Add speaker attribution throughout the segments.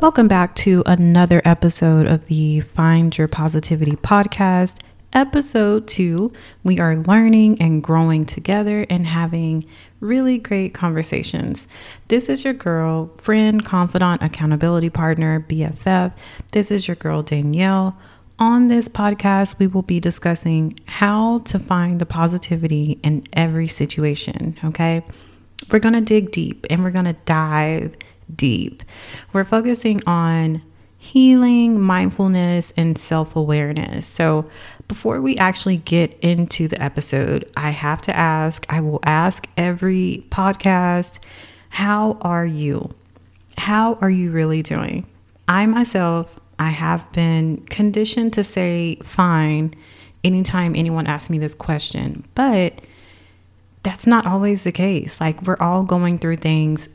Speaker 1: Welcome back to another episode of the Find Your Positivity podcast. Episode two, we are learning and growing together and having really great conversations. This is your girl, friend, confidant, accountability partner, BFF. This is your girl, Danielle. On this podcast, we will be discussing how to find the positivity in every situation, okay? We're gonna dig deep and we're gonna dive deep. We're focusing on healing, mindfulness, and self awareness. So, before we actually get into the episode, I have to ask, I will ask every podcast, how are you? How are you really doing? I myself I have been conditioned to say fine anytime anyone asks me this question, but that's not always the case. Like, we're all going through things.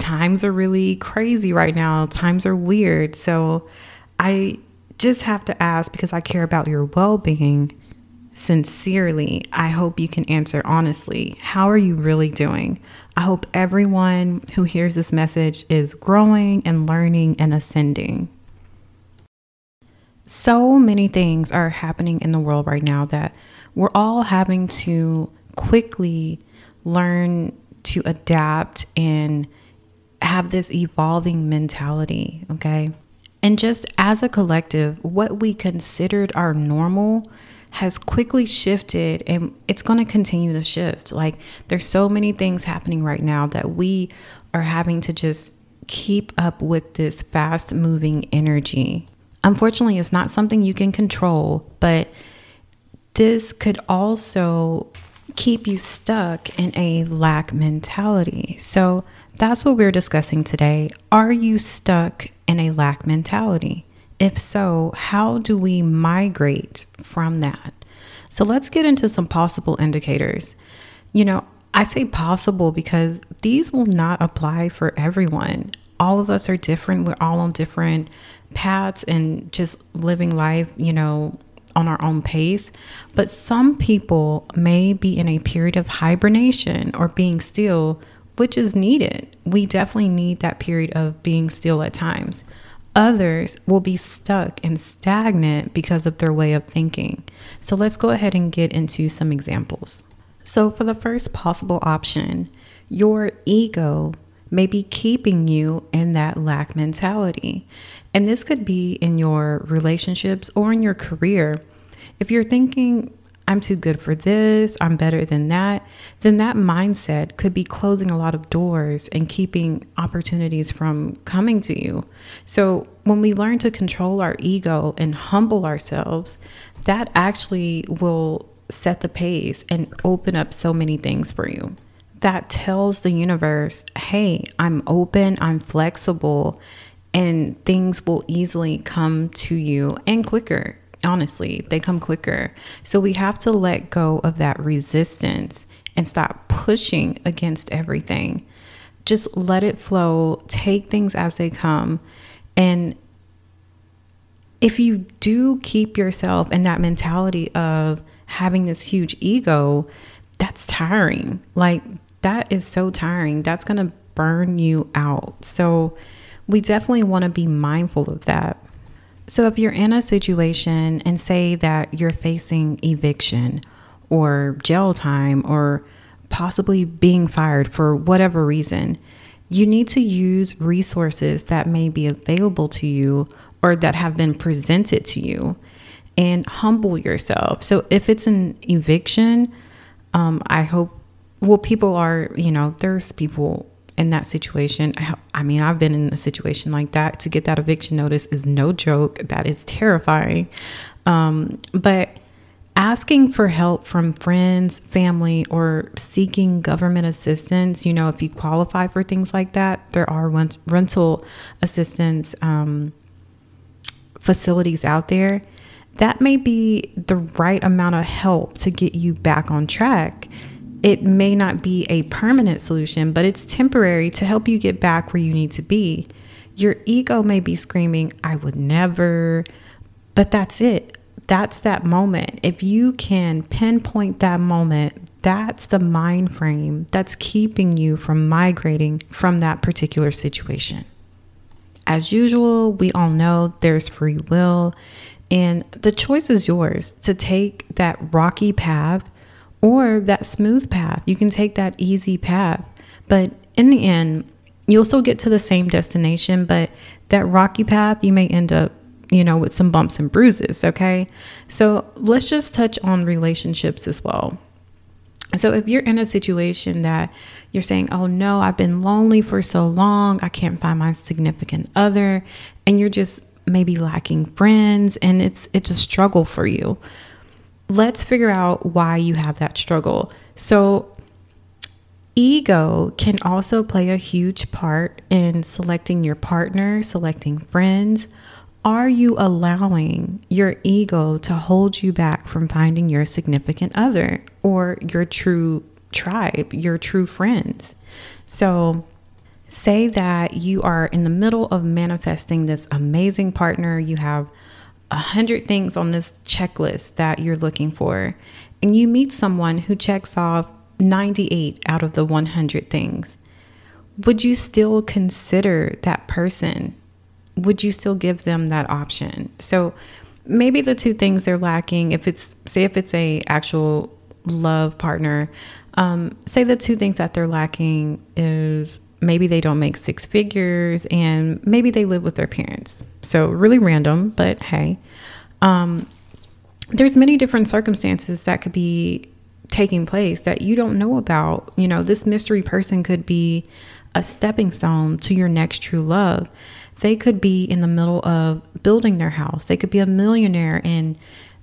Speaker 1: Times are really crazy right now, times are weird. So, I just have to ask because I care about your well being. Sincerely, I hope you can answer honestly. How are you really doing? I hope everyone who hears this message is growing and learning and ascending so many things are happening in the world right now that we're all having to quickly learn to adapt and have this evolving mentality, okay? And just as a collective, what we considered our normal has quickly shifted and it's going to continue to shift. Like there's so many things happening right now that we are having to just keep up with this fast moving energy. Unfortunately, it's not something you can control, but this could also keep you stuck in a lack mentality. So that's what we're discussing today. Are you stuck in a lack mentality? If so, how do we migrate from that? So let's get into some possible indicators. You know, I say possible because these will not apply for everyone. All of us are different. We're all on different paths and just living life, you know, on our own pace. But some people may be in a period of hibernation or being still, which is needed. We definitely need that period of being still at times. Others will be stuck and stagnant because of their way of thinking. So let's go ahead and get into some examples. So, for the first possible option, your ego may be keeping you in that lack mentality. And this could be in your relationships or in your career. If you're thinking, I'm too good for this, I'm better than that, then that mindset could be closing a lot of doors and keeping opportunities from coming to you. So, when we learn to control our ego and humble ourselves, that actually will set the pace and open up so many things for you. That tells the universe, hey, I'm open, I'm flexible, and things will easily come to you and quicker. Honestly, they come quicker. So we have to let go of that resistance and stop pushing against everything. Just let it flow, take things as they come. And if you do keep yourself in that mentality of having this huge ego, that's tiring. Like, that is so tiring. That's going to burn you out. So, we definitely want to be mindful of that. So, if you're in a situation and say that you're facing eviction or jail time or possibly being fired for whatever reason, you need to use resources that may be available to you or that have been presented to you and humble yourself. So, if it's an eviction, um, I hope, well, people are, you know, there's people in that situation. I mean, I've been in a situation like that. To get that eviction notice is no joke. That is terrifying. Um, but asking for help from friends, family, or seeking government assistance, you know, if you qualify for things like that, there are rental assistance um, facilities out there. That may be the right amount of help to get you back on track it may not be a permanent solution, but it's temporary to help you get back where you need to be. Your ego may be screaming, I would never, but that's it. That's that moment. If you can pinpoint that moment, that's the mind frame that's keeping you from migrating from that particular situation. as usual, we all know there's free will, and the choice is yours to take that rocky path or that smooth path. You can take that easy path, but in the end, you'll still get to the same destination, but that rocky path, you may end up, you know, with some bumps and bruises, okay? So let's just touch on relationships as well. So if you're in a situation that you're saying, oh no, I've been lonely for so long, I can't find my significant other, and you're just maybe lacking friends and it's it's a struggle for you. Let's figure out why you have that struggle. So ego can also play a huge part in selecting your partner, selecting friends. Are you allowing your ego to hold you back from finding your significant other or your true tribe, your true friends? So, say that you are in the middle of manifesting this amazing partner, you have a hundred things on this checklist that you're looking for, and you meet someone who checks off 98 out of the 100 things, would you still consider that person? Would you still give them that option? So maybe the two things they're lacking, if it's, say, if it's a actual love partner, um, say the two things that they're lacking is maybe they don't make six figures and maybe they live with their parents. So really random, but hey. Um, there's many different circumstances that could be taking place that you don't know about. You know, this mystery person could be a stepping stone to your next true love. They could be in the middle of building their house. They could be a millionaire and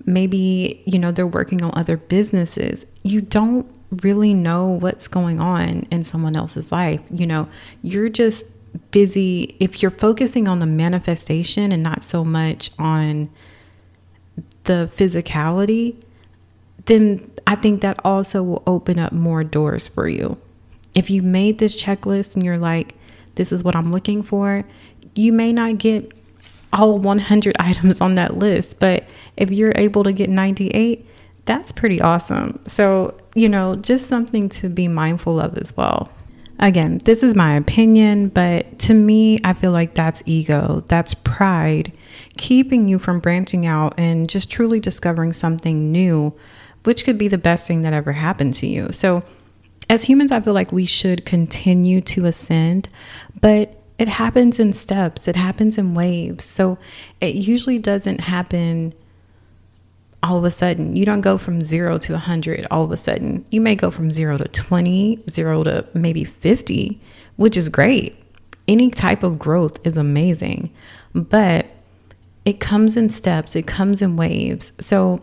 Speaker 1: maybe, you know, they're working on other businesses. You don't really know what's going on in someone else's life. You know, you're just busy if you're focusing on the manifestation and not so much on the physicality, then I think that also will open up more doors for you. If you made this checklist and you're like, this is what I'm looking for, you may not get all 100 items on that list, but if you're able to get 98, that's pretty awesome. So, you know, just something to be mindful of as well. Again, this is my opinion, but to me, I feel like that's ego, that's pride, keeping you from branching out and just truly discovering something new which could be the best thing that ever happened to you. So, as humans, I feel like we should continue to ascend, but it happens in steps, it happens in waves. So, it usually doesn't happen all of a sudden. You don't go from zero to 100 all of a sudden. You may go from zero to 20, zero to maybe 50, which is great. Any type of growth is amazing, but it comes in steps, it comes in waves. So,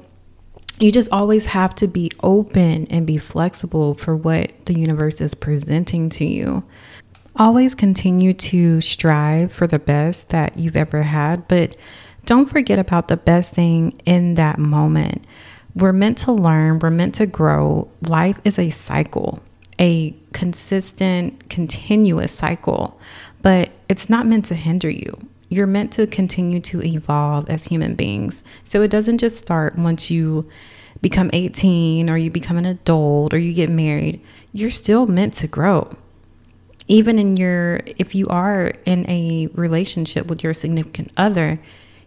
Speaker 1: you just always have to be open and be flexible for what the universe is presenting to you. Always continue to strive for the best that you've ever had, but don't forget about the best thing in that moment. We're meant to learn, we're meant to grow. Life is a cycle, a consistent, continuous cycle, but it's not meant to hinder you you're meant to continue to evolve as human beings. So it doesn't just start once you become 18 or you become an adult or you get married. You're still meant to grow. Even in your, if you are in a relationship with your significant other,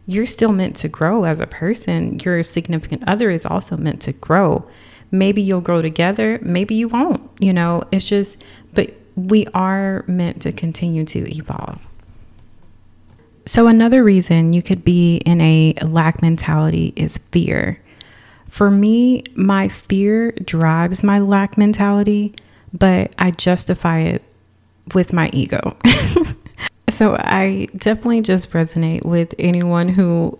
Speaker 1: you're still meant to grow as a person. Your significant other is also meant to grow. Maybe you'll grow together, maybe you won't. You know, it's just, but we are meant to continue to evolve. So, another reason you could be in a lack mentality is fear. For me, my fear drives my lack mentality, but I justify it with my ego. so I definitely just resonate with anyone who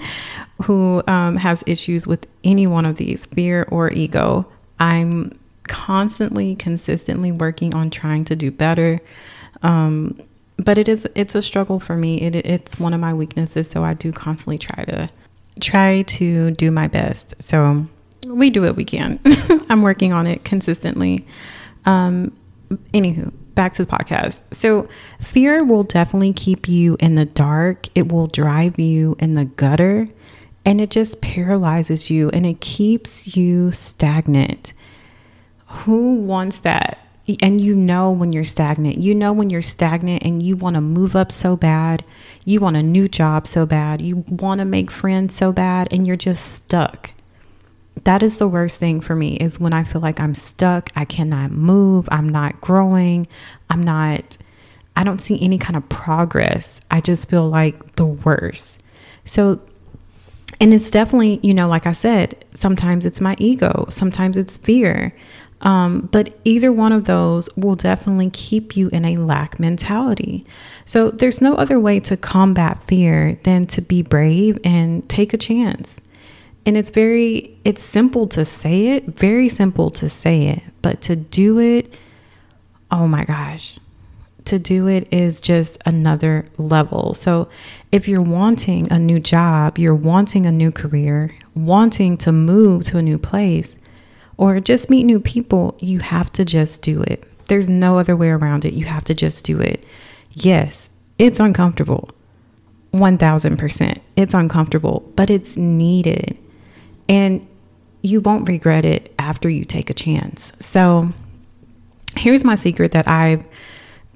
Speaker 1: who um, has issues with any one of these, fear or ego. I'm constantly, consistently working on trying to do better. Um, but it is it's a struggle for me. It, it's one of my weaknesses, so I do constantly try to try to do my best. So we do what we can. I'm working on it consistently. Um, anywho, back to the podcast. So, fear will definitely keep you in the dark, it will drive you in the gutter, and it just paralyzes you and it keeps you stagnant. Who wants that? and you know when you're stagnant. You know when you're stagnant and you want to move up so bad. You want a new job so bad. You want to make friends so bad and you're just stuck. That is the worst thing for me is when I feel like I'm stuck. I cannot move. I'm not growing. I'm not I don't see any kind of progress. I just feel like the worst. So and it's definitely, you know, like I said, sometimes it's my ego, sometimes it's fear. Um, but either one of those will definitely keep you in a lack mentality. So there's no other way to combat fear than to be brave and take a chance. And it's very, it's simple to say it, very simple to say it, but to do it, oh my gosh, to do it is just another level. So if you're wanting a new job, you're wanting a new career, wanting to move to a new place, or just meet new people, you have to just do it. There's no other way around it. You have to just do it. Yes, it's uncomfortable. 1000%. It's uncomfortable, but it's needed. And you won't regret it after you take a chance. So, here's my secret that I've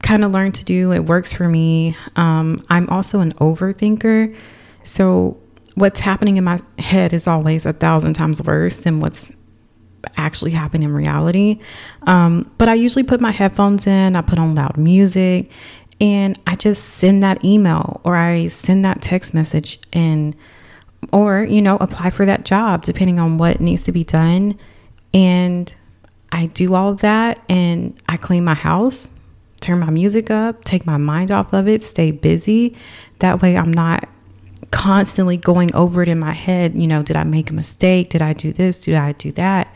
Speaker 1: kind of learned to do. It works for me. Um, I'm also an overthinker. So, what's happening in my head is always a thousand times worse than what's actually happen in reality. Um, but I usually put my headphones in, I put on loud music, and I just send that email or I send that text message and or you know apply for that job depending on what needs to be done and I do all of that and I clean my house, turn my music up, take my mind off of it, stay busy. That way I'm not constantly going over it in my head, you know, did I make a mistake? Did I do this? Did I do that?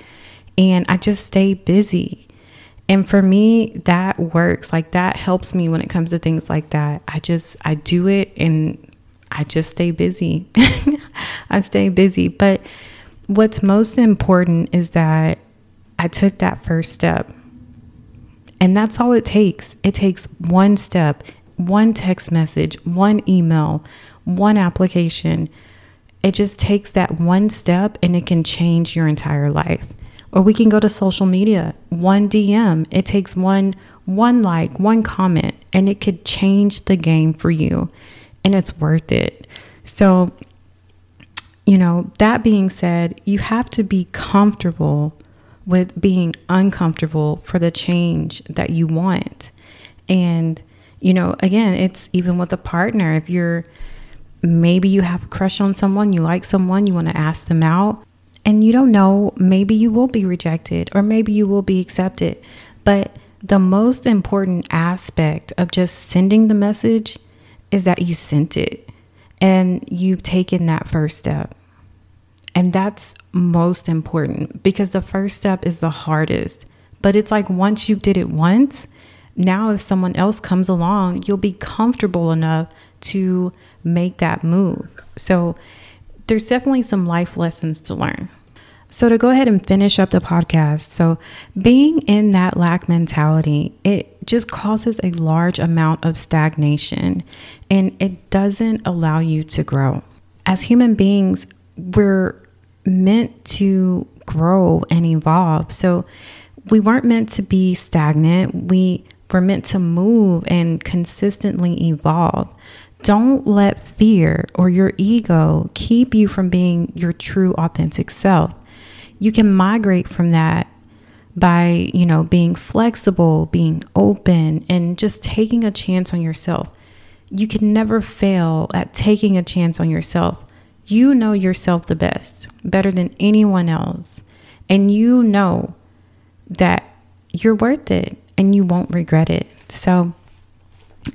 Speaker 1: and I just stay busy. And for me, that works. Like that helps me when it comes to things like that. I just, I do it and I just stay busy. I stay busy. But what's most important is that I took that first step. And that's all it takes. It takes one step, one text message, one email, one application. It just takes that one step and it can change your entire life. Or we can go to social media, one DM. It takes one one like, one comment, and it could change the game for you. And it's worth it. So, you know, that being said, you have to be comfortable with being uncomfortable for the change that you want. And, you know, again, it's even with a partner. If you're maybe you have a crush on someone, you like someone, you want to ask them out, and you don't know, maybe you will be rejected or maybe you will be accepted. But the most important aspect of just sending the message is that you sent it and you've taken that first step. And that's most important because the first step is the hardest. But it's like once you did it once, now if someone else comes along, you'll be comfortable enough to make that move. So there's definitely some life lessons to learn. So, to go ahead and finish up the podcast, so being in that lack mentality, it just causes a large amount of stagnation and it doesn't allow you to grow. As human beings, we're meant to grow and evolve. So, we weren't meant to be stagnant. We were meant to move and consistently evolve. Don't let fear or your ego keep you from being your true authentic self. You can migrate from that by, you know, being flexible, being open, and just taking a chance on yourself. You can never fail at taking a chance on yourself. You know yourself the best, better than anyone else. And you know that you're worth it and you won't regret it. So,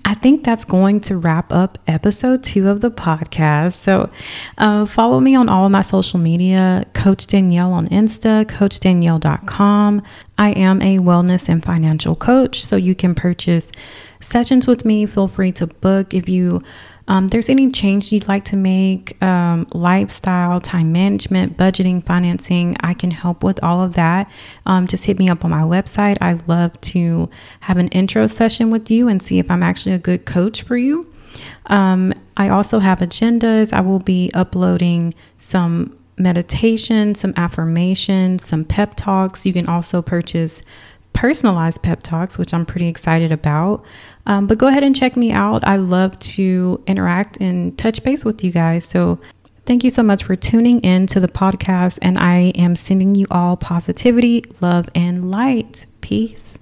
Speaker 1: I think that's going to wrap up episode two of the podcast. So, uh, follow me on all of my social media Coach Danielle on Insta, CoachDanielle.com. I am a wellness and financial coach, so you can purchase sessions with me. Feel free to book if you um, there's any change you'd like to make, um, lifestyle, time management, budgeting, financing, I can help with all of that. Um, just hit me up on my website. I love to have an intro session with you and see if I'm actually a good coach for you. Um, I also have agendas. I will be uploading some meditation, some affirmations, some pep talks. You can also purchase personalized pep talks, which I'm pretty excited about. Um, but go ahead and check me out. I love to interact and touch base with you guys. So thank you so much for tuning in to the podcast. And I am sending you all positivity, love, and light. Peace.